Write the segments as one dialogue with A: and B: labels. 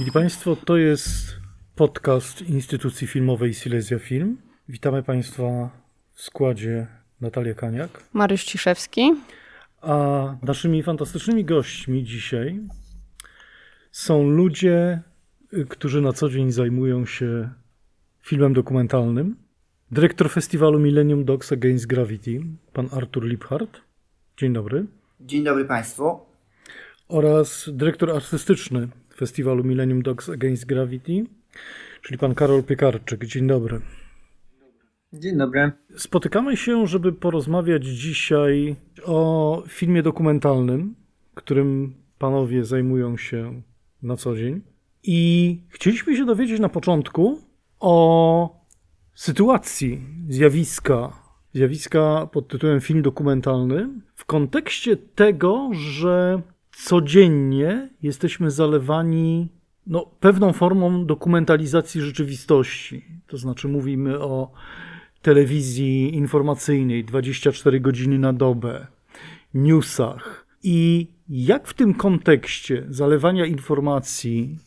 A: Mili Państwo, to jest podcast instytucji filmowej Silesia Film. Witamy Państwa w składzie Natalia Kaniak.
B: Mariusz Ciszewski.
A: A naszymi fantastycznymi gośćmi dzisiaj są ludzie, którzy na co dzień zajmują się filmem dokumentalnym. Dyrektor festiwalu Millennium Dogs Against Gravity, pan Artur Liphart. Dzień dobry.
C: Dzień dobry Państwu.
A: Oraz dyrektor artystyczny festiwalu Millennium Dogs Against Gravity, czyli pan Karol Piekarczyk. Dzień dobry.
D: Dzień dobry.
A: Spotykamy się, żeby porozmawiać dzisiaj o filmie dokumentalnym, którym panowie zajmują się na co dzień. I chcieliśmy się dowiedzieć na początku o sytuacji, zjawiska, zjawiska pod tytułem film dokumentalny, w kontekście tego, że codziennie jesteśmy zalewani no, pewną formą dokumentalizacji rzeczywistości. To znaczy, mówimy o telewizji informacyjnej 24 godziny na dobę, newsach. I jak w tym kontekście zalewania informacji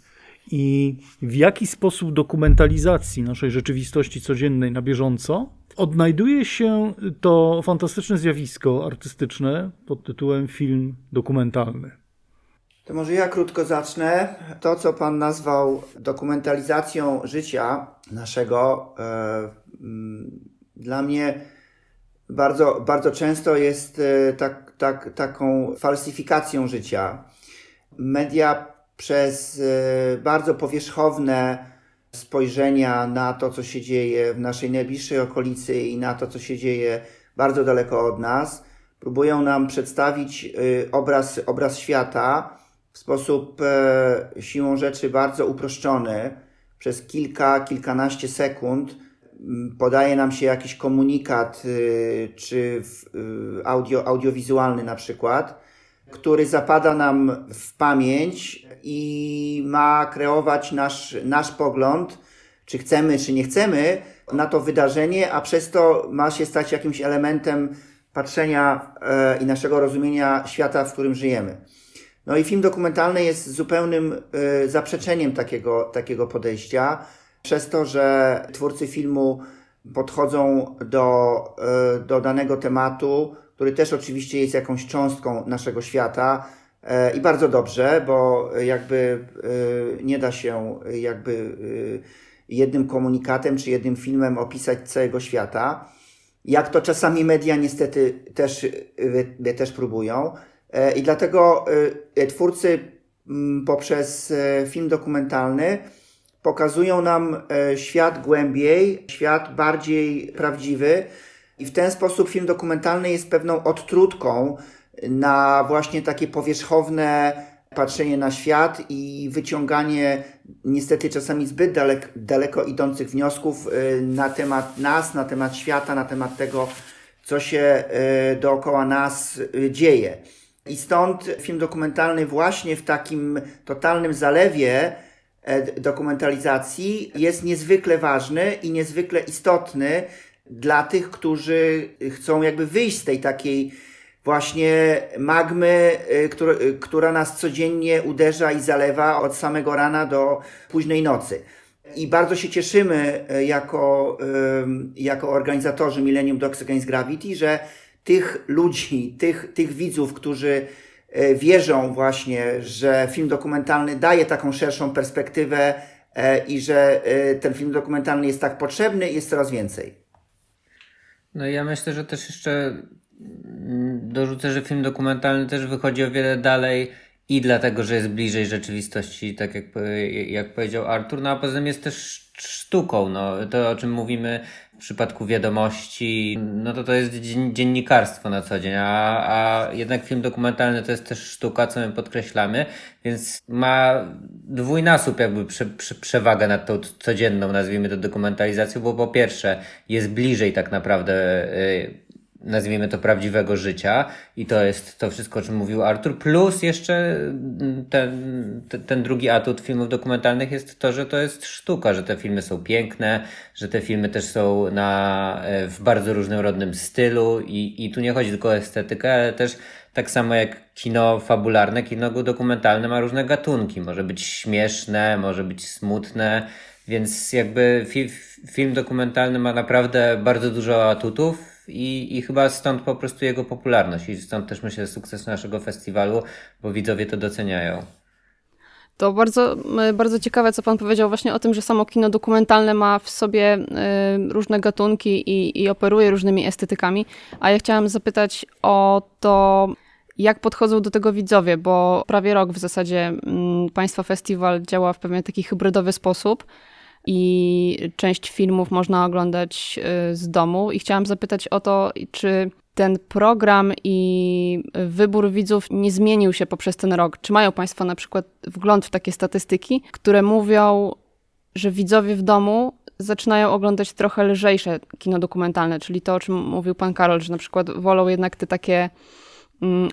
A: i w jaki sposób dokumentalizacji naszej rzeczywistości codziennej na bieżąco odnajduje się to fantastyczne zjawisko artystyczne pod tytułem film dokumentalny.
C: To może ja krótko zacznę. To, co Pan nazwał dokumentalizacją życia naszego, e, mm, dla mnie bardzo, bardzo często jest e, tak, tak, taką falsyfikacją życia. Media przez e, bardzo powierzchowne spojrzenia na to, co się dzieje w naszej najbliższej okolicy i na to, co się dzieje bardzo daleko od nas, próbują nam przedstawić obraz, obraz świata w sposób siłą rzeczy bardzo uproszczony. Przez kilka, kilkanaście sekund podaje nam się jakiś komunikat, czy audio, audiowizualny na przykład, który zapada nam w pamięć i ma kreować nasz, nasz pogląd, czy chcemy, czy nie chcemy, na to wydarzenie, a przez to ma się stać jakimś elementem patrzenia e, i naszego rozumienia świata, w którym żyjemy. No i film dokumentalny jest zupełnym e, zaprzeczeniem takiego, takiego podejścia, przez to, że twórcy filmu podchodzą do, e, do danego tematu który też oczywiście jest jakąś cząstką naszego świata e, i bardzo dobrze, bo jakby e, nie da się jakby e, jednym komunikatem czy jednym filmem opisać całego świata. Jak to czasami media niestety też, też próbują. I dlatego twórcy poprzez film dokumentalny pokazują nam świat głębiej, świat bardziej prawdziwy, i w ten sposób film dokumentalny jest pewną odtrutką na właśnie takie powierzchowne patrzenie na świat i wyciąganie niestety czasami zbyt dalek, daleko idących wniosków na temat nas, na temat świata, na temat tego, co się dookoła nas dzieje. I stąd film dokumentalny właśnie w takim totalnym zalewie e, dokumentalizacji jest niezwykle ważny i niezwykle istotny dla tych, którzy chcą jakby wyjść z tej takiej właśnie magmy, która, y, która nas codziennie uderza i zalewa od samego rana do późnej nocy. I bardzo się cieszymy jako, jako organizatorzy Millennium Dogs Against Gravity, że tych ludzi, tych, tych widzów, którzy wierzą właśnie, że film dokumentalny daje taką szerszą perspektywę i że ten film dokumentalny jest tak potrzebny, jest coraz więcej.
D: No ja myślę, że też jeszcze dorzucę, że film dokumentalny też wychodzi o wiele dalej i dlatego, że jest bliżej rzeczywistości, tak jak, jak powiedział Artur, no a poza tym jest też sztuką, no. To o czym mówimy w przypadku wiadomości, no to to jest dziennikarstwo na co dzień, a, a jednak film dokumentalny to jest też sztuka, co my podkreślamy, więc ma dwójnasób jakby prze, prze, przewagę nad tą codzienną, nazwijmy to dokumentalizacją, bo po pierwsze jest bliżej tak naprawdę y, nazwijmy to prawdziwego życia. I to jest to wszystko, o czym mówił Artur, plus jeszcze mm, ten, ten drugi atut filmów dokumentalnych jest to, że to jest sztuka, że te filmy są piękne, że te filmy też są na, e, w bardzo różnorodnym stylu. I, i tu nie chodzi tylko o estetykę, ale też Tak samo jak kino fabularne, kino dokumentalne ma różne gatunki. Może być śmieszne, może być smutne, więc jakby fi film dokumentalny ma naprawdę bardzo dużo atutów i, i chyba stąd po prostu jego popularność i stąd też myślę sukces naszego festiwalu, bo widzowie to doceniają.
B: To bardzo, bardzo ciekawe, co Pan powiedział właśnie o tym, że samo kino dokumentalne ma w sobie różne gatunki i, i operuje różnymi estetykami. A ja chciałam zapytać o to, jak podchodzą do tego widzowie, bo prawie rok w zasadzie Państwa festiwal działa w pewien taki hybrydowy sposób i część filmów można oglądać y, z domu. I chciałam zapytać o to, czy ten program i wybór widzów nie zmienił się poprzez ten rok. Czy mają Państwo na przykład wgląd w takie statystyki, które mówią, że widzowie w domu zaczynają oglądać trochę lżejsze kino dokumentalne, czyli to, o czym mówił Pan Karol, że na przykład wolą jednak te takie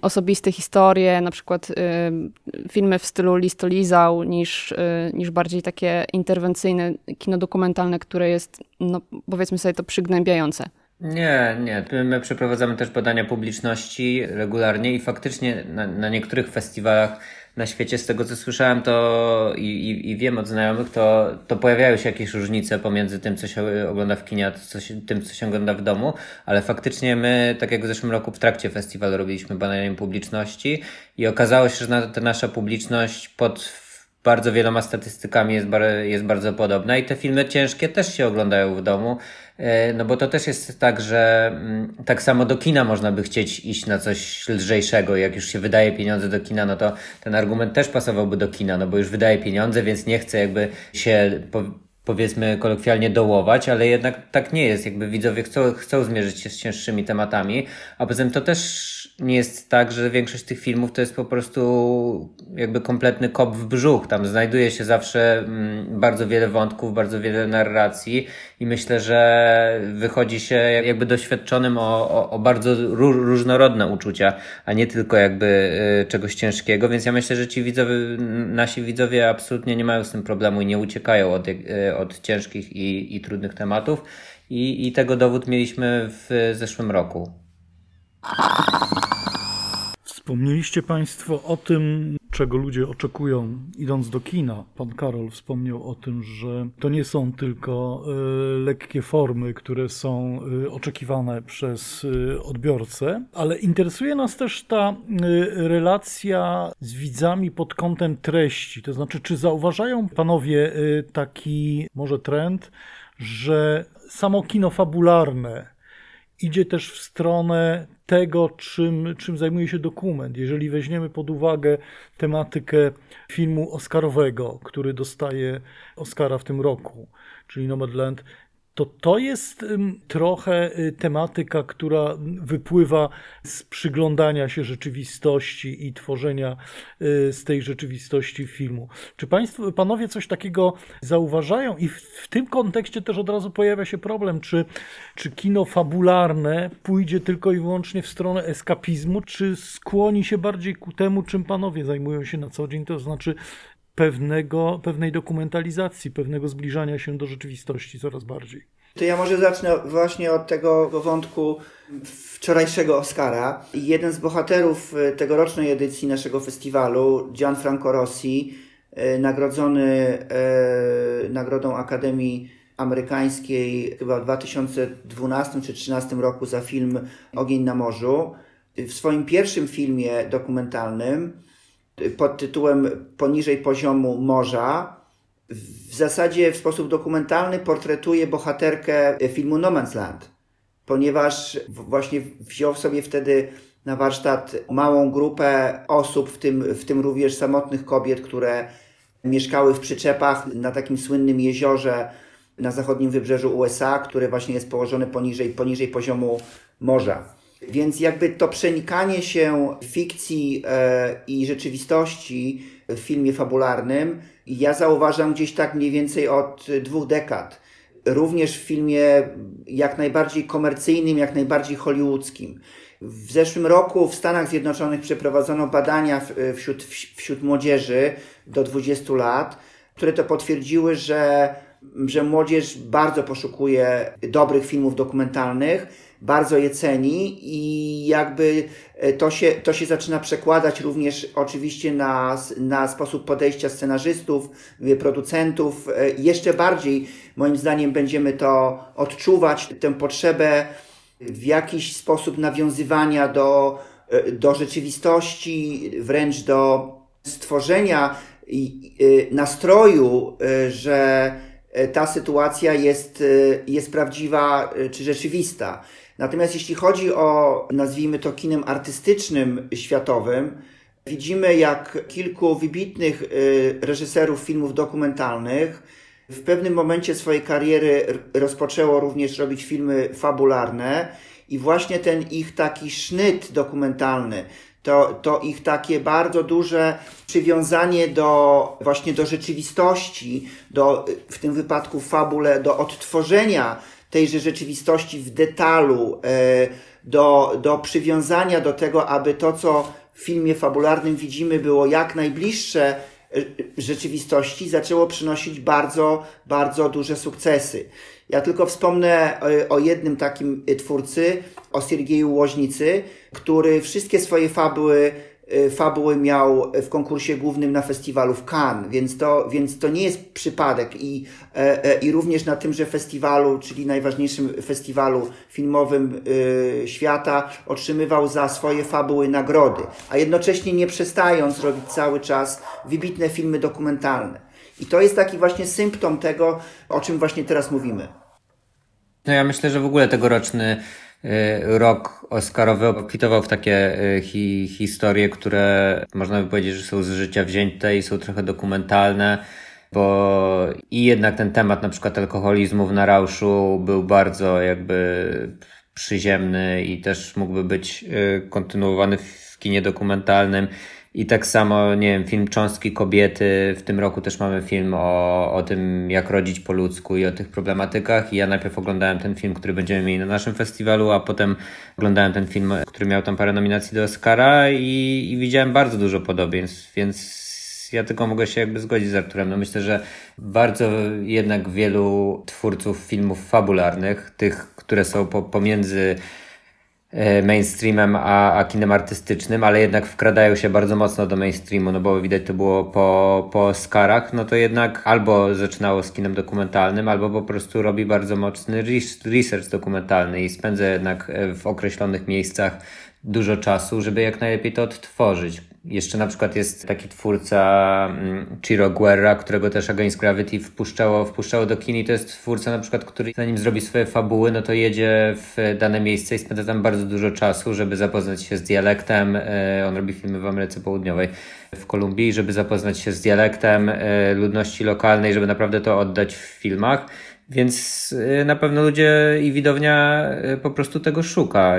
B: osobiste historie, na przykład y, filmy w stylu Listo Lizał, niż, y, niż bardziej takie interwencyjne kino dokumentalne, które jest, no, powiedzmy sobie to, przygnębiające.
D: Nie, nie. My przeprowadzamy też badania publiczności regularnie i faktycznie na, na niektórych festiwalach na świecie, z tego co słyszałem, to i, i, i wiem od znajomych, to, to pojawiają się jakieś różnice pomiędzy tym, co się ogląda w kinie, a co się, tym, co się ogląda w domu, ale faktycznie my, tak jak w zeszłym roku w trakcie festiwalu robiliśmy badania publiczności i okazało się, że ta nasza publiczność pod bardzo wieloma statystykami jest, jest bardzo podobna i te filmy ciężkie też się oglądają w domu. E, no bo to też jest tak, że mm, tak samo do kina można by chcieć iść na coś lżejszego. Jak już się wydaje pieniądze do kina, no to ten argument też pasowałby do kina, no bo już wydaje pieniądze, więc nie chce jakby się powiedzmy kolokwialnie dołować, ale jednak tak nie jest. Jakby widzowie chcą, chcą zmierzyć się z cięższymi tematami, a poza tym to też nie jest tak, że większość tych filmów to jest po prostu jakby kompletny kop w brzuch. Tam znajduje się zawsze mm, bardzo wiele wątków, bardzo wiele narracji i myślę, że wychodzi się jakby doświadczonym o, o, o bardzo różnorodne uczucia, a nie tylko jakby y, czegoś ciężkiego, więc ja myślę, że ci widzowie, nasi widzowie absolutnie nie mają z tym problemu i nie uciekają od, y, od ciężkich i, i trudnych tematów i, i tego dowód mieliśmy w zeszłym roku.
A: Wspomnieliście Państwo o tym, czego ludzie oczekują idąc do kina. Pan Karol wspomniał o tym, że to nie są tylko y, lekkie formy, które są y, oczekiwane przez y, odbiorcę, ale interesuje nas też ta relacja z widzami pod kątem treści. To znaczy, czy zauważają Panowie taki może trend, że samo kino fabularne idzie też w stronę tego, czym, czym zajmuje się dokument. Jeżeli weźmiemy pod uwagę tematykę filmu Oscarowego, który dostaje Oscara w tym roku, czyli Nomadland, to to jest trochę y, tematyka, która wypływa z przyglądania się rzeczywistości i tworzenia y, z tej rzeczywistości filmu. Czy państwo, panowie coś takiego zauważają? I w, w tym kontekście też od razu pojawia się problem, czy, czy kino fabularne pójdzie tylko i wyłącznie w stronę eskapizmu, czy skłoni się bardziej ku temu, czym panowie zajmują się na co dzień, to znaczy pewnego, pewnej dokumentalizacji, pewnego zbliżania się do rzeczywistości coraz bardziej.
C: To ja może zacznę właśnie od tego wątku wczorajszego Oscara. Jeden z bohaterów e, tegorocznej edycji naszego festiwalu, Gianfranco Rossi, e, nagrodzony e, Nagrodą Akademii Amerykańskiej chyba w 2012 czy 2013 roku za film Ogień na morzu. W swoim pierwszym filmie dokumentalnym pod tytułem Poniżej poziomu morza w zasadzie w sposób dokumentalny portretuje bohaterkę filmu No Man's Land, ponieważ właśnie wziął sobie wtedy na warsztat małą grupę osób, w tym, w tym również samotnych kobiet, które mieszkały w przyczepach na takim słynnym jeziorze na zachodnim wybrzeżu USA, które właśnie jest położone poniżej, poniżej poziomu morza. Więc jakby to przenikanie się fikcji e, i rzeczywistości w filmie fabularnym ja zauważam gdzieś tak mniej więcej od dwóch dekad. Również w filmie jak najbardziej komercyjnym, jak najbardziej hollywoodzkim. W zeszłym roku w Stanach Zjednoczonych przeprowadzono badania wśród, wśród młodzieży do 20 lat, które to potwierdziły, że, że młodzież bardzo poszukuje dobrych filmów dokumentalnych bardzo je ceni i jakby to się, to się zaczyna przekładać również oczywiście na, na sposób podejścia scenarzystów, producentów. Jeszcze bardziej, moim zdaniem, będziemy to odczuwać, tę potrzebę w jakiś sposób nawiązywania do, do rzeczywistości, wręcz do stworzenia nastroju, że ta sytuacja jest, jest prawdziwa czy rzeczywista. Natomiast jeśli chodzi o, nazwijmy to, kinem artystycznym światowym, widzimy jak kilku wybitnych reżyserów filmów dokumentalnych w pewnym momencie swojej kariery rozpoczęło również robić filmy fabularne i właśnie ten ich taki sznyt dokumentalny, to, to ich takie bardzo duże przywiązanie do właśnie do rzeczywistości, do, w tym wypadku fabule, do odtworzenia tejże rzeczywistości w detalu, e, do, do przywiązania do tego, aby to, co w filmie fabularnym widzimy, było jak najbliższe rzeczywistości, zaczęło przynosić bardzo, bardzo duże sukcesy. Ja tylko wspomnę e, o jednym takim twórcy, o Siergieju Łoźnicy, który wszystkie swoje fabuły fabuły miał w konkursie głównym na festiwalu w Cannes, więc to, więc to nie jest przypadek i, e, e, i również na tymże festiwalu, czyli najważniejszym festiwalu filmowym y, świata, otrzymywał za swoje fabuły nagrody, a jednocześnie nie przestając robić cały czas wybitne filmy dokumentalne. I to jest taki właśnie symptom tego, o czym właśnie teraz mówimy.
D: No ja myślę, że w ogóle tegoroczny Y, rok Oscarowy obfitował w takie y, hi historie, które można by powiedzieć, że są z życia wzięte i są trochę dokumentalne, bo i jednak ten temat na przykład alkoholizmu w Narauszu był bardzo jakby przyziemny i też mógłby być y, kontynuowany w kinie dokumentalnym. I tak samo, nie wiem, film Cząstki Kobiety. W tym roku też mamy film o, o tym, jak rodzić po ludzku i o tych problematyka,ch I ja najpierw oglądałem ten film, który będziemy mieli na naszym festiwalu, a potem oglądałem ten film, który miał tam parę nominacji do Oscara i, i widziałem bardzo dużo podobieństw, więc ja tylko mogę się jakby zgodzić z Arturem. No myślę, że bardzo jednak wielu twórców filmów fabularnych, tych, które są po, pomiędzy mainstreamem, a, a kinem artystycznym, ale jednak wkradają się bardzo mocno do mainstreamu, no bo widać to było po, po Oscarach, no to jednak albo zaczynało z kinem dokumentalnym, albo po prostu robi bardzo mocny research dokumentalny i spędza jednak e, w określonych miejscach dużo czasu, żeby jak najlepiej to odtworzyć. Jeszcze na przykład jest taki twórca mm, Chiro Guerra, którego też Against Gravity wpuszczało, wpuszczało do kin i to jest twórca na przykład, który zanim zrobi swoje fabuły, no to jedzie w dane miejsce i spędza tam bardzo dużo czasu, żeby zapoznać się z dialektem. E, on robi filmy w Ameryce Południowej, w Kolumbii, żeby zapoznać się z dialektem e, ludności lokalnej, żeby naprawdę to oddać w filmach. Więc y, na pewno ludzie i widownia y, po prostu tego szuka.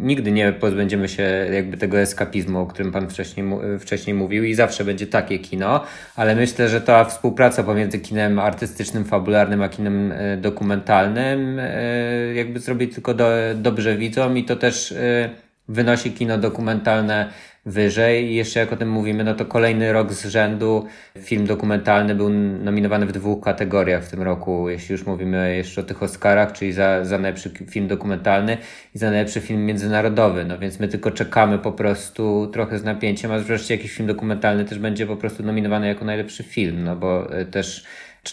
D: Nigdy nie pozbędziemy się jakby tego eskapizmu, o którym Pan wcześniej, y, wcześniej mówił i zawsze będzie takie kino, ale myślę, że ta współpraca pomiędzy kinem artystycznym, fabularnym, a kinem dokumentalnym jakby zrobi tylko do, dobrze widzom i to też wynosi kino dokumentalne wyżej. I jeszcze jak o tym mówimy, no to kolejny rok z rzędu film dokumentalny był nominowany w dwóch kategoriach w tym roku, jeśli już mówimy jeszcze o tych Oscarach, czyli za, za najlepszy film dokumentalny i za najlepszy film międzynarodowy. No więc my tylko czekamy po prostu trochę z napięciem, a wreszcie jakiś film dokumentalny też będzie po prostu nominowany jako najlepszy film, no bo e, też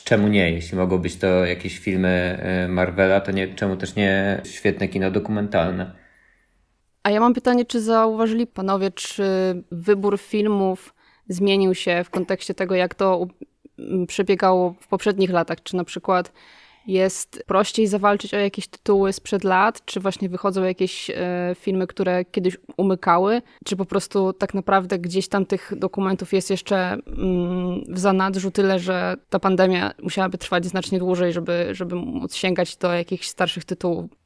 D: czemu nie? Jeśli mogą być to jakieś filmy e, Marvela, to nie, czemu też nie świetne kino dokumentalne?
B: A ja mam pytanie, czy zauważyli panowie, czy wybór filmów zmienił się w kontekście tego, jak to przebiegało w poprzednich latach? Czy na przykład jest prościej zawalczyć o jakieś tytuły sprzed lat, czy właśnie wychodzą jakieś e, filmy, które kiedyś umykały, czy po prostu tak naprawdę gdzieś tam tych dokumentów jest jeszcze mm, w zanadrzu tyle, że ta pandemia musiałaby trwać znacznie dłużej, żeby, żeby móc sięgać do jakichś starszych tytułów.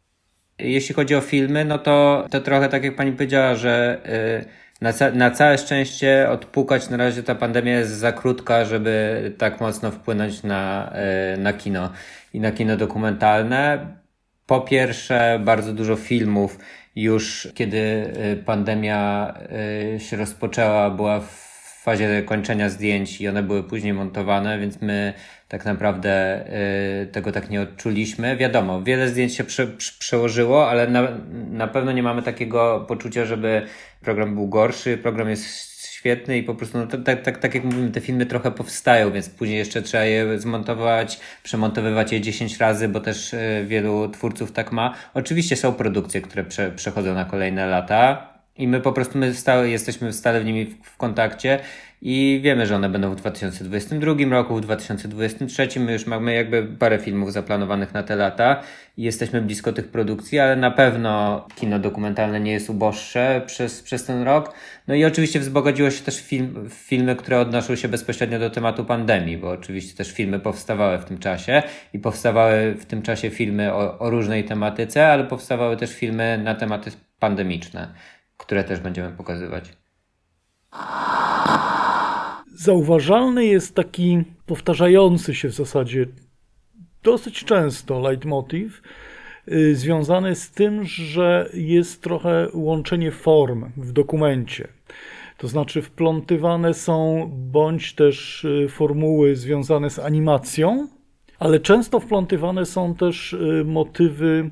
D: Jeśli chodzi o filmy, no to, to trochę tak jak pani powiedziała, że y, na, ca na całe szczęście odpukać na razie ta pandemia jest za krótka, żeby tak mocno wpłynąć na, y, na kino i na kino dokumentalne. Po pierwsze, bardzo dużo filmów już kiedy y, pandemia się rozpoczęła, była w fazie kończenia zdjęć i one były później montowane, więc my tak naprawdę y, tego tak nie odczuliśmy. Wiadomo, wiele zdjęć się prze, przełożyło, ale na, na pewno nie mamy takiego poczucia, żeby program był gorszy. Program jest świetny i po prostu, no, tak, tak, tak jak mówimy, te filmy trochę powstają, więc później jeszcze trzeba je zmontować, przemontowywać je 10 razy, bo też y, wielu twórców tak ma. Oczywiście są produkcje, które prze, przechodzą na kolejne lata i my po prostu my stale, jesteśmy stale w nimi w, w kontakcie i wiemy, że one będą w 2022 roku, w 2023. My już mamy jakby parę filmów zaplanowanych na te lata i jesteśmy blisko tych produkcji, ale na pewno kino dokumentalne nie jest uboższe przez, przez ten rok. No i oczywiście wzbogaciło się też film, filmy, które odnoszą się bezpośrednio do tematu pandemii, bo oczywiście też filmy powstawały w tym czasie i powstawały w tym czasie filmy o, o różnej tematyce, ale powstawały też filmy na tematy pandemiczne, które też będziemy pokazywać
A: zauważalny jest taki powtarzający się w zasadzie dosyć często leitmotiv, y, związany z tym, że jest trochę łączenie form w dokumencie. To znaczy wplątywane są bądź też y, formuły związane z animacją, ale często wplątywane są też y, motywy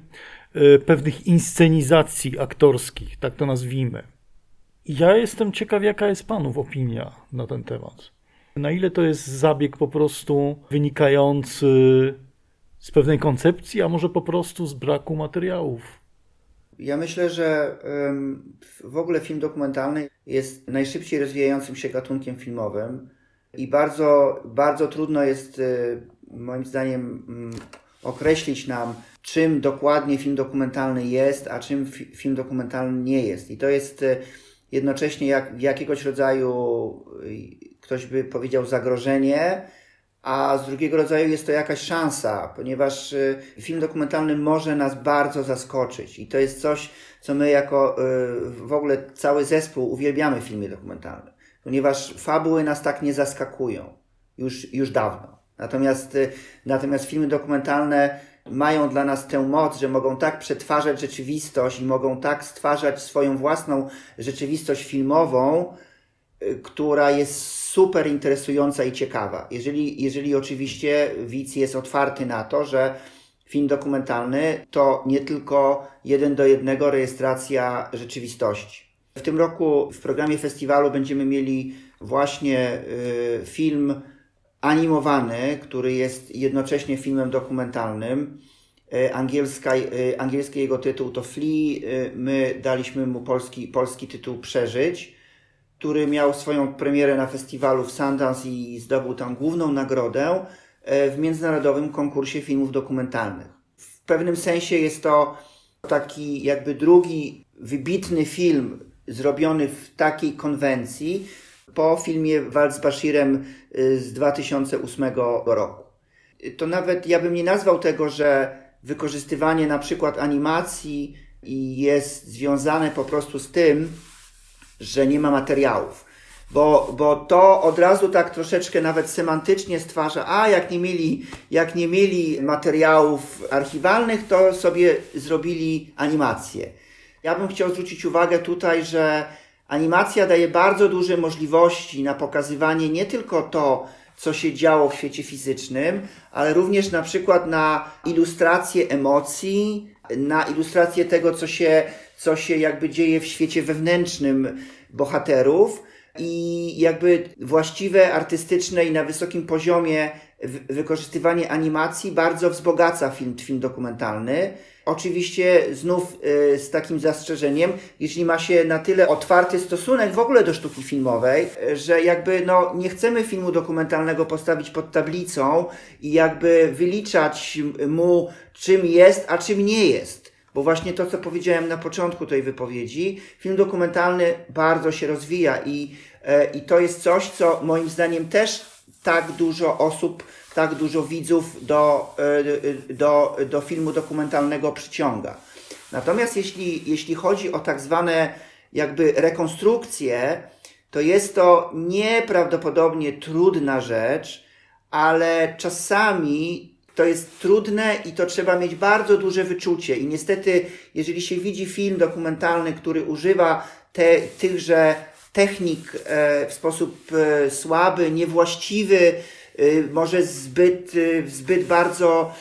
A: pewnych inscenizacji aktorskich, tak to nazwijmy. Ja jestem ciekaw, jaka jest Panów opinia na ten temat. Na ile to jest zabieg po prostu wynikający z pewnej koncepcji, a może po prostu z braku materiałów?
C: Ja myślę, że w ogóle film dokumentalny jest najszybciej rozwijającym się gatunkiem filmowym i bardzo, bardzo trudno jest y, moim zdaniem mm, określić nam, czym dokładnie film dokumentalny jest, a czym film dokumentalny nie jest. I to jest y, jednocześnie jak, jakiegoś rodzaju, ktoś by powiedział, zagrożenie, a z drugiego rodzaju jest to jakaś szansa, ponieważ y, film dokumentalny może nas bardzo zaskoczyć i to jest coś, co my jako w ogóle cały zespół uwielbiamy filmy dokumentalne, ponieważ fabuły nas tak nie zaskakują już, już dawno. Natomiast, y, natomiast filmy dokumentalne mają dla nas tę moc, że mogą tak przetwarzać rzeczywistość i mogą tak stwarzać swoją własną rzeczywistość filmową, y, która jest super interesująca i ciekawa. Jeżeli, jeżeli oczywiście widz jest otwarty na to, że film dokumentalny to nie tylko jeden do jednego rejestracja rzeczywistości. W tym roku w programie festiwalu będziemy mieli właśnie y, film animowany, który jest jednocześnie filmem dokumentalnym. E, angielska, e, angielski jego tytuł to Flee. E, my daliśmy mu polski, polski tytuł Przeżyć, który miał swoją premierę na festiwalu w Sundance i zdobył tam główną nagrodę w międzynarodowym konkursie filmów dokumentalnych. W pewnym sensie jest to taki jakby drugi wybitny film zrobiony w takiej konwencji, po filmie Wal z Bashirem y, z 2008 roku. To nawet ja bym nie nazwał tego, że wykorzystywanie na przykład animacji jest związane po prostu z tym, że nie ma materiałów. Bo, bo to od razu tak troszeczkę nawet semantycznie stwarza, a jak nie mieli, jak nie mieli materiałów archiwalnych, to sobie zrobili animację. Ja bym chciał zwrócić uwagę tutaj, że Animacja daje bardzo duże możliwości na pokazywanie nie tylko to, co się działo w świecie fizycznym, ale również na przykład na ilustrację emocji, na ilustrację tego, co się, co się jakby dzieje w świecie wewnętrznym bohaterów i jakby właściwe, artystyczne i na wysokim poziomie wykorzystywanie animacji bardzo wzbogaca film, film dokumentalny. Oczywiście znów y, z takim zastrzeżeniem, jeśli ma się na tyle otwarty stosunek w ogóle do sztuki filmowej, że jakby no, nie chcemy filmu dokumentalnego postawić pod tablicą i jakby wyliczać mu, czym jest, a czym nie jest. Bo właśnie to, co powiedziałem na początku tej wypowiedzi, film dokumentalny bardzo się rozwija i, e, i to jest coś, co moim zdaniem też tak dużo osób tak dużo widzów do, e, do, do filmu dokumentalnego przyciąga. Natomiast jeśli, jeśli chodzi o tak zwane jakby rekonstrukcje, to jest to nieprawdopodobnie trudna rzecz, ale czasami to jest trudne i to trzeba mieć bardzo duże wyczucie. I niestety, jeżeli się widzi film dokumentalny, który używa te, tychże technik w sposób słaby, niewłaściwy, może zbyt, w zbyt bardzo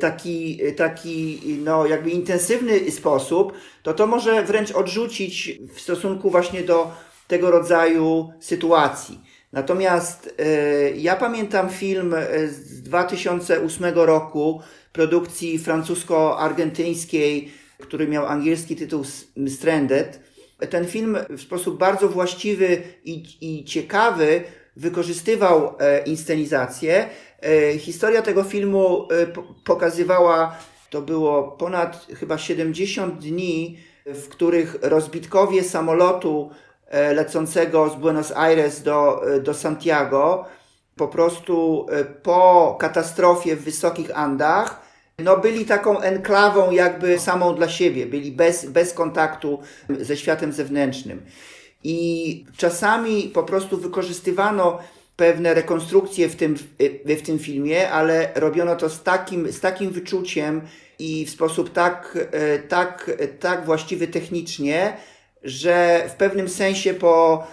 C: taki, taki no, jakby intensywny sposób, to to może wręcz odrzucić w stosunku właśnie do tego rodzaju sytuacji. Natomiast ja pamiętam film z 2008 roku produkcji francusko-argentyńskiej, który miał angielski tytuł Stranded. Ten film w sposób bardzo właściwy i, i ciekawy wykorzystywał e, inscenizację. Historia tego filmu pokazywała, to było ponad chyba 70 dni, w których rozbitkowie samolotu E, lecącego z Buenos Aires do, e, do Santiago, po prostu e, po katastrofie w wysokich Andach, no byli taką enklawą jakby samą dla siebie, byli bez, bez kontaktu ze światem zewnętrznym. I czasami po prostu wykorzystywano pewne rekonstrukcje w tym, w tym filmie, ale robiono to z takim, z takim wyczuciem i w sposób tak, tak, tak właściwy technicznie, że w pewnym sensie po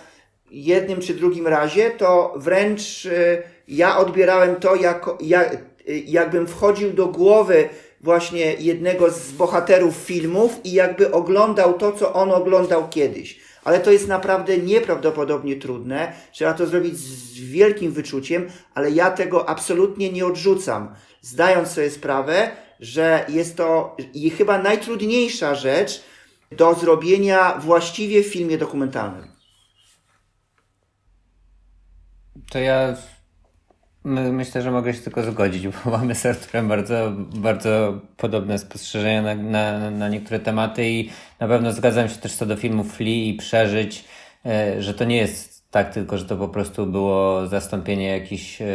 C: jednym czy drugim razie to wręcz y, ja odbierałem to jako, jak, jakbym wchodził do głowy właśnie jednego z bohaterów filmów i jakby oglądał to, co on oglądał kiedyś. Ale to jest naprawdę nieprawdopodobnie trudne. Trzeba to zrobić z wielkim wyczuciem, ale ja tego absolutnie nie odrzucam, zdając sobie sprawę, że jest to i chyba najtrudniejsza rzecz, do zrobienia właściwie w filmie dokumentalnym.
D: To ja myślę, że mogę się tylko zgodzić, bo mamy z Arturem bardzo, bardzo podobne spostrzeżenia na, na, na niektóre tematy i na pewno zgadzam się też co do filmu Flea i przeżyć, e, że to nie jest tak, tylko że to po prostu było zastąpienie jakichś, yy,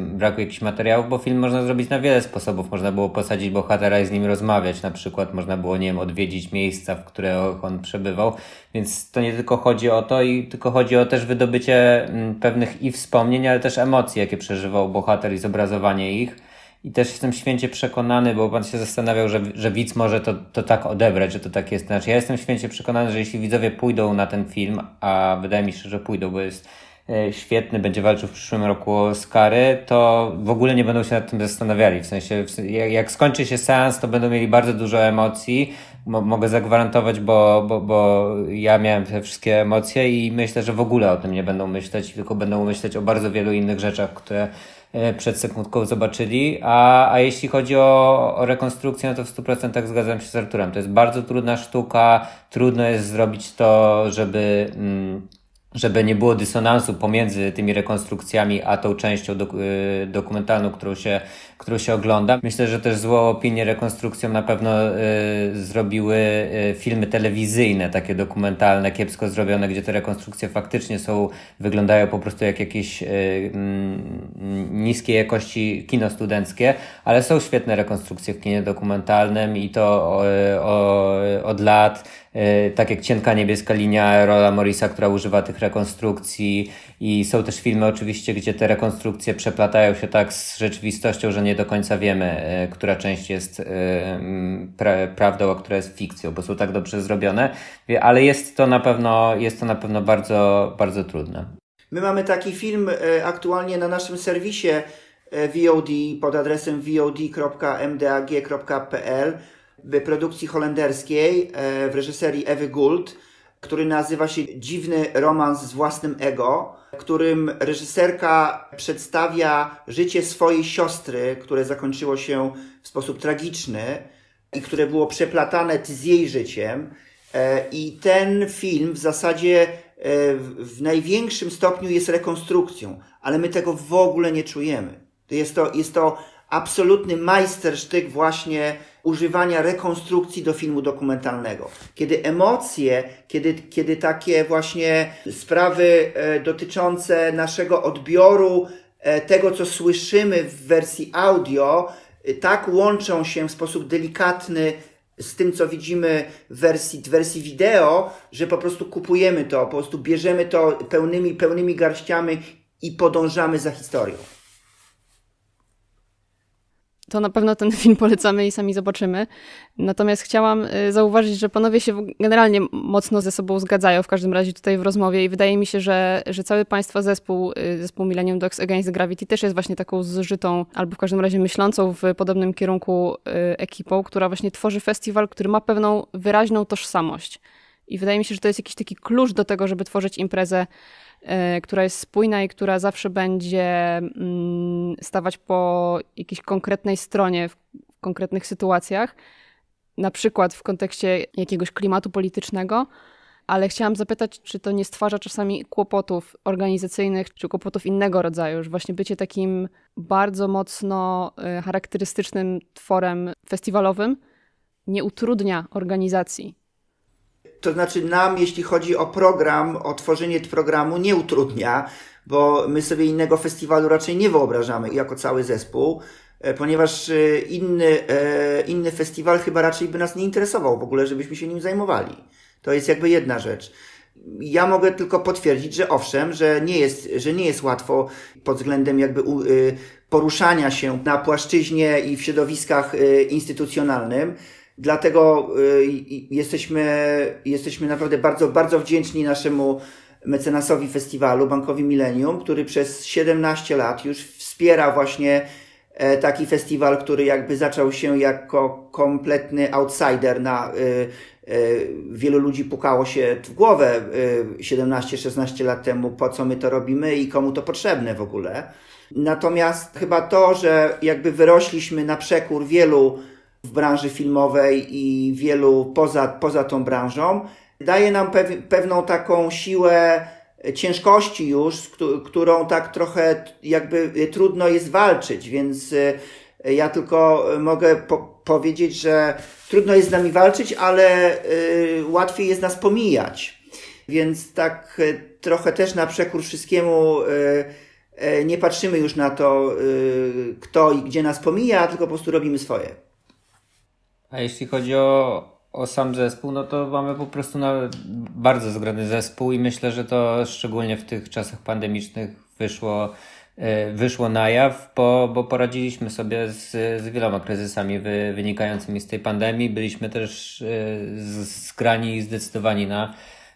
D: braku jakichś materiałów, bo film można zrobić na wiele sposobów. Można było posadzić bohatera i z nim rozmawiać, na przykład można było, nie wiem, odwiedzić miejsca, w których on przebywał, więc to nie tylko chodzi o to, i tylko chodzi o też wydobycie mm, pewnych i wspomnień, ale też emocji, jakie przeżywał bohater i zobrazowanie ich. I też jestem święcie przekonany, bo pan się zastanawiał, że, że widz może to, to tak odebrać, że to tak jest. Znaczy, ja jestem święcie przekonany, że jeśli widzowie pójdą na ten film, a wydaje mi się, że pójdą, bo jest e, świetny, będzie walczył w przyszłym roku o Oscary, to w ogóle nie będą się nad tym zastanawiali. W sensie, jak, jak skończy się seans, to będą mieli bardzo dużo emocji. mogę zagwarantować, bo, bo, bo ja miałem te wszystkie emocje i myślę, że w ogóle o tym nie będą myśleć, tylko będą myśleć o bardzo wielu innych rzeczach, które przed sekundką zobaczyli. A, a jeśli chodzi o, o rekonstrukcję, no to w 100% zgadzam się z Arturem. To jest bardzo trudna sztuka, trudno jest zrobić to, żeby. Mm, żeby nie było dysonansu pomiędzy tymi rekonstrukcjami, a tą częścią y, dokumentalną, którą się, którą się ogląda. Myślę, że też złą opinię rekonstrukcją na pewno y, zrobiły y, filmy telewizyjne, takie dokumentalne, kiepsko zrobione, gdzie te rekonstrukcje faktycznie są, wyglądają po prostu jak jakieś y, mm, niskiej jakości kino studenckie, ale są świetne rekonstrukcje w kinie dokumentalnym i to o, o, od lat E, tak jak Cienka Niebieska Linia Rola Morisa, która używa tych rekonstrukcji i są też filmy oczywiście, gdzie te rekonstrukcje przeplatają się tak z rzeczywistością, że nie do końca wiemy, e, która część jest e, pra prawdą, a która jest fikcją, bo są tak dobrze zrobione, ale jest to na pewno, jest to na pewno bardzo, bardzo trudne.
C: My mamy taki film aktualnie na naszym serwisie VOD pod adresem vod.mdag.pl produkcji holenderskiej e, w reżyserii Ewy Gould, który nazywa się Dziwny romans z własnym ego, którym reżyserka przedstawia życie swojej siostry, które zakończyło się w sposób tragiczny i które było przeplatane z jej życiem. E, I ten film w zasadzie e, w największym stopniu jest rekonstrukcją, ale my tego w ogóle nie czujemy. Jest to, jest to absolutny majstersztyk właśnie używania rekonstrukcji do filmu dokumentalnego. Kiedy emocje, kiedy, kiedy takie właśnie sprawy e, dotyczące naszego odbioru, e, tego co słyszymy w wersji audio, e, tak łączą się w sposób delikatny z tym, co widzimy w wersji, w wersji wideo, że po prostu kupujemy to, po prostu bierzemy to pełnymi, pełnymi garściami i podążamy za historią.
B: To na pewno ten film polecamy i sami zobaczymy. Natomiast chciałam y, zauważyć, że panowie się generalnie mocno ze sobą zgadzają, w każdym razie tutaj w rozmowie i wydaje mi się, że, że cały państwa zespół, y, zespół Millennium Dogs Against Gravity też jest właśnie taką zżytą, albo w każdym razie myślącą w podobnym kierunku y, ekipą, która właśnie tworzy festiwal, który ma pewną wyraźną tożsamość. I wydaje mi się, że to jest jakiś taki klucz do tego, żeby tworzyć imprezę która jest spójna i która zawsze będzie mm, stawać po jakiejś konkretnej stronie w konkretnych sytuacjach, na przykład w kontekście jakiegoś klimatu politycznego. Ale chciałam zapytać, czy to nie stwarza czasami kłopotów organizacyjnych, czy kłopotów innego rodzaju, że właśnie bycie takim bardzo mocno e, charakterystycznym tworem festiwalowym nie utrudnia organizacji
C: to znaczy nam, jeśli chodzi o program, o tworzenie programu, nie utrudnia, bo my sobie innego festiwalu raczej nie wyobrażamy jako cały zespół, e, ponieważ e, inny, e, inny festiwal chyba raczej by nas nie interesował w ogóle, żebyśmy się nim zajmowali. To jest jakby jedna rzecz. Ja mogę tylko potwierdzić, że owszem, że nie jest, że nie jest łatwo pod względem jakby poruszania się na płaszczyźnie i w środowiskach instytucjonalnym. Dlatego y, jesteśmy, jesteśmy naprawdę bardzo, bardzo wdzięczni naszemu mecenasowi festiwalu, Bankowi Millennium, który przez 17 lat już wspiera właśnie e, taki festiwal, który jakby zaczął się jako kompletny outsider na y, y, wielu ludzi pukało się w głowę 17-16 lat temu, po co my to robimy i komu to potrzebne w ogóle. Natomiast chyba to, że jakby wyrośliśmy na przekór wielu w branży filmowej i wielu poza, poza tą branżą, daje nam pew, pewną taką siłę ciężkości już, z którą tak trochę jakby trudno jest walczyć, więc e, ja tylko mogę po powiedzieć, że trudno jest z nami walczyć, ale y, łatwiej jest nas pomijać. Więc tak e, trochę też na przekór wszystkiemu nie patrzymy już na to, kto i gdzie nas pomija, tylko po prostu robimy swoje.
D: A jeśli chodzi o, o sam zespół, no to mamy po prostu bardzo zgrany zespół i myślę, że to szczególnie w tych czasach pandemicznych wyszło, e, wyszło na jaw, bo, bo poradziliśmy sobie z, z wieloma kryzysami wy, wynikającymi z tej pandemii. Byliśmy też e, zgrani i zdecydowani na,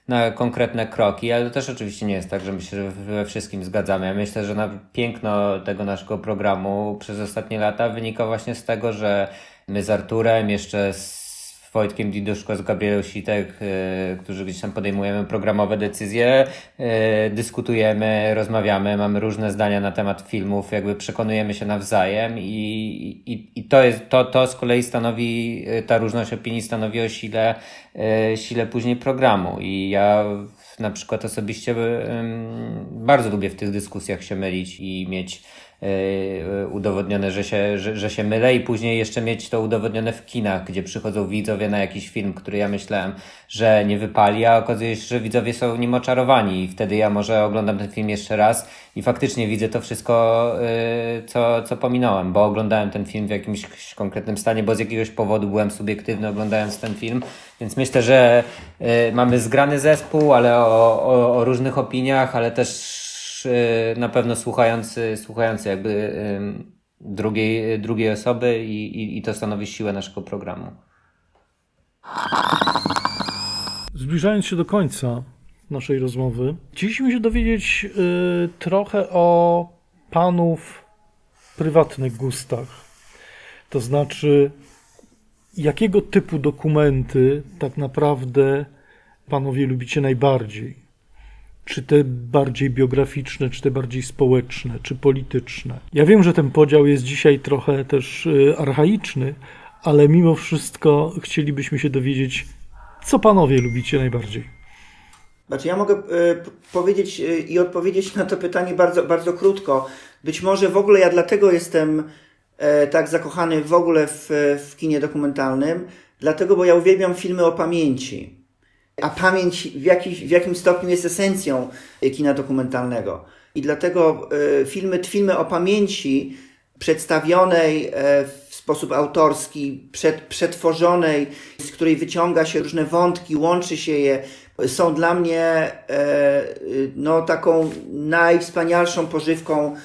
D: na konkretne kroki, ale to też oczywiście nie jest tak, że my się we wszystkim zgadzamy. Ja myślę, że na piękno tego naszego programu przez ostatnie lata wynika właśnie z tego, że my z Arturem, jeszcze z Wojtkiem Diduszko, z Gabrielą Sitek, y, którzy gdzieś tam podejmujemy programowe decyzje, y, dyskutujemy, rozmawiamy, mamy różne zdania na temat filmów, jakby przekonujemy się nawzajem i, i, i to, jest, to, to z kolei stanowi, y, ta różność opinii stanowi o sile, sile później programu. I ja na przykład osobiście bardzo lubię w tych dyskusjach się mylić i mieć udowodnione, że się, że, że się mylę i później jeszcze mieć to udowodnione w kinach, gdzie przychodzą widzowie na jakiś film, który ja myślałem, że nie wypali, a okazuje się, że widzowie są nim oczarowani. I wtedy ja może oglądam ten film jeszcze raz i faktycznie widzę to wszystko, e, co, co pominąłem, bo oglądałem ten film w jakimś konkretnym stanie, bo z jakiegoś powodu byłem subiektywny oglądając ten film, więc myślę, że e, mamy zgrany zespół, ale o, o, o różnych opiniach, ale też Na pewno słuchający, słuchający jakby drugiej, drugiej osoby i, i, i to stanowi siłę naszego programu.
A: Zbliżając się do końca naszej rozmowy, chcieliśmy się dowiedzieć y, trochę o panów prywatnych gustach. To znaczy, jakiego typu dokumenty tak naprawdę panowie lubicie najbardziej? Czy te bardziej biograficzne, czy te bardziej społeczne, czy polityczne. Ja wiem, że ten podział jest dzisiaj trochę też y, archaiczny, ale mimo wszystko chcielibyśmy się dowiedzieć, co panowie lubicie najbardziej.
C: Znaczy, ja mogę y, powiedzieć y, i odpowiedzieć na to pytanie bardzo, bardzo krótko. Być może w ogóle ja dlatego jestem y, tak zakochany w ogóle w, w kinie dokumentalnym, dlatego, bo ja uwielbiam filmy o pamięci a pamięć w, jakiś, w jakim stopniu jest esencją kina dokumentalnego. I dlatego e, filmy, filmy o pamięci przedstawionej e, w sposób autorski, przed, przetworzonej, z której wyciąga się różne wątki, łączy się je, są dla mnie e, no, taką najwspanialszą pożywką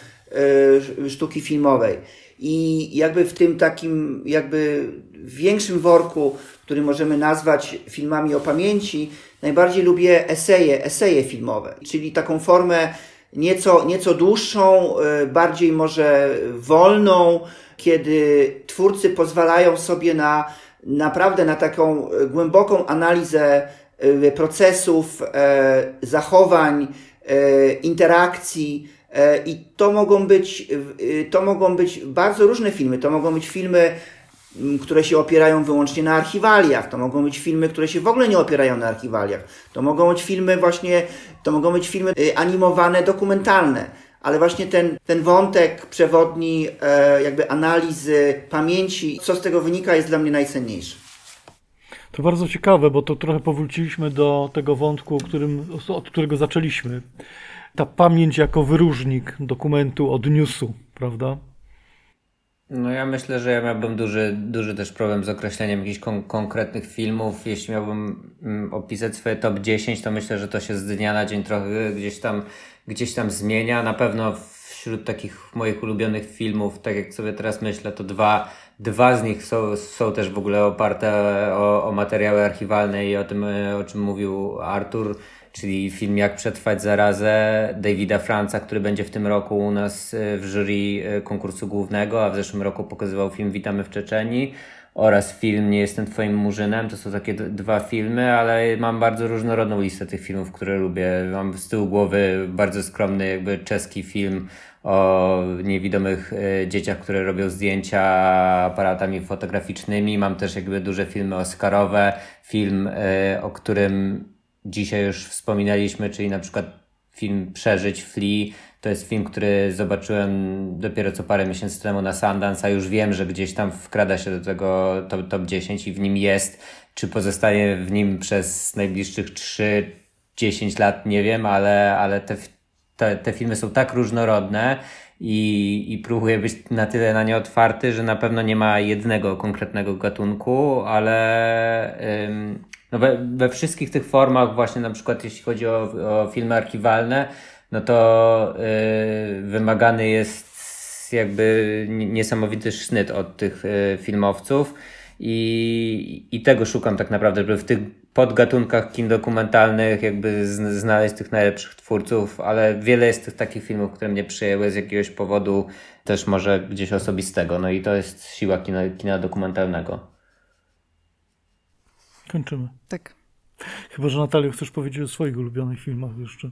C: sztuki filmowej. I jakby w tym takim, jakby większym worku, który możemy nazwać filmami o pamięci, najbardziej lubię eseje, eseje filmowe, czyli taką formę nieco, nieco dłuższą, y, bardziej może wolną, kiedy twórcy pozwalają sobie na naprawdę na taką głęboką analizę y, procesów, zachowań, interakcji. I to mogą być, to mogą być bardzo różne filmy. To mogą być filmy które się opierają wyłącznie na archiwaliach, to mogą być filmy, które się w ogóle nie opierają na archiwaliach, to mogą być filmy właśnie, to mogą być filmy y, animowane, dokumentalne, ale właśnie ten, ten wątek przewodni, e, jakby analizy, pamięci, co z tego wynika, jest dla mnie najcenniejszy.
A: To bardzo ciekawe, bo to trochę powróciliśmy do tego wątku, którym, od którego zaczęliśmy. Ta pamięć jako wyróżnik dokumentu od prawda?
D: No ja myślę, że ja miałbym duży, duży też problem z określeniem jakichś kon konkretnych filmów. Jeśli miałbym mm, opisać swoje top 10, to myślę, że to się z dnia na dzień trochę gdzieś tam, gdzieś tam zmienia. Na pewno wśród takich moich ulubionych filmów, tak jak sobie teraz myślę, to dwa, dwa z nich są, są też w ogóle oparte o, o materiały archiwalne i o tym, o czym mówił Artur czyli film Jak przetrwać zarazę Davida Franca, który będzie w tym roku u nas e, w jury e, konkursu głównego, a w zeszłym roku pokazywał film Witamy w Czeczeni oraz film Nie jestem twoim murzynem. To są takie dwa filmy, ale mam bardzo różnorodną listę tych filmów, które lubię. Mam z tyłu głowy bardzo skromny jakby czeski film o niewidomych e, dzieciach, które robią zdjęcia aparatami fotograficznymi. Mam też jakby duże filmy oscarowe, film, o którym dzisiaj już wspominaliśmy, czyli na przykład film Przeżyć, Flea, to jest film, który zobaczyłem dopiero co parę miesięcy temu na Sundance, a już wiem, że gdzieś tam wkrada się do tego top, top 10 i w nim jest. Czy pozostanie w nim przez najbliższych 3-10 lat, nie wiem, ale, ale te, te, te filmy są tak różnorodne i, i próbuję być na tyle na nie otwarty, że na pewno nie ma jednego konkretnego gatunku, ale ym, no we, we wszystkich tych formach, właśnie na przykład jeśli chodzi o, o filmy archiwalne, no to yy, wymagany jest jakby niesamowity sznyt od tych yy, filmowców. I, i tego szukam tak naprawdę, żeby w tych podgatunkach kin dokumentalnych jakby znaleźć tych najlepszych twórców, ale wiele jest tych takich filmów, które mnie przyjęły z jakiegoś powodu też może gdzieś osobistego, no i to jest siła kina, kina dokumentalnego.
A: Kończymy.
B: Tak.
A: Chyba, że Natalia chcesz powiedzieć o swoich ulubionych filmach jeszcze.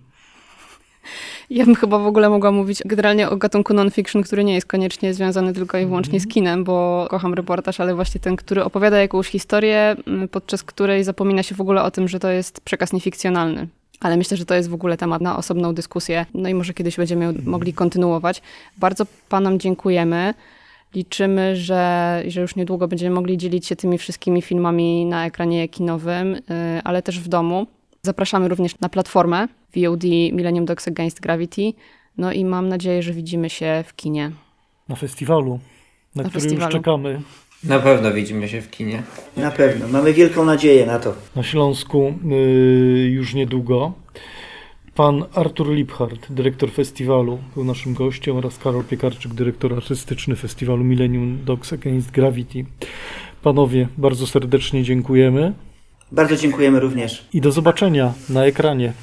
B: Ja bym chyba w ogóle mogła mówić generalnie o gatunku non-fiction, który nie jest koniecznie związany tylko i wyłącznie z mhm. kinem, bo kocham reportaż, ale właśnie ten, który opowiada jakąś historię, podczas której zapomina się w ogóle o tym, że to jest przekaz niefikcjonalny. Ale myślę, że to jest w ogóle temat na osobną dyskusję. No i może kiedyś będziemy mhm. mogli kontynuować. Bardzo Panom dziękujemy. Liczymy, że, że już niedługo będziemy mogli dzielić się tymi wszystkimi filmami na ekranie kinowym, y, ale też w domu. Zapraszamy również na platformę VOD Millennium Dogs Against Gravity. No i mam nadzieję, że widzimy się w kinie.
A: Na festiwalu, na, na który festiwalu. już czekamy.
D: Na pewno widzimy się w kinie.
C: Na pewno. Mamy wielką nadzieję na to.
A: Na Śląsku yy, już niedługo. Pan Artur Liebhardt, dyrektor festiwalu, był naszym gościem oraz Karol Piekarczyk, dyrektor artystyczny festiwalu Millennium Dogs Against Gravity. Panowie, bardzo serdecznie dziękujemy.
C: Bardzo dziękujemy również.
A: I do zobaczenia na ekranie.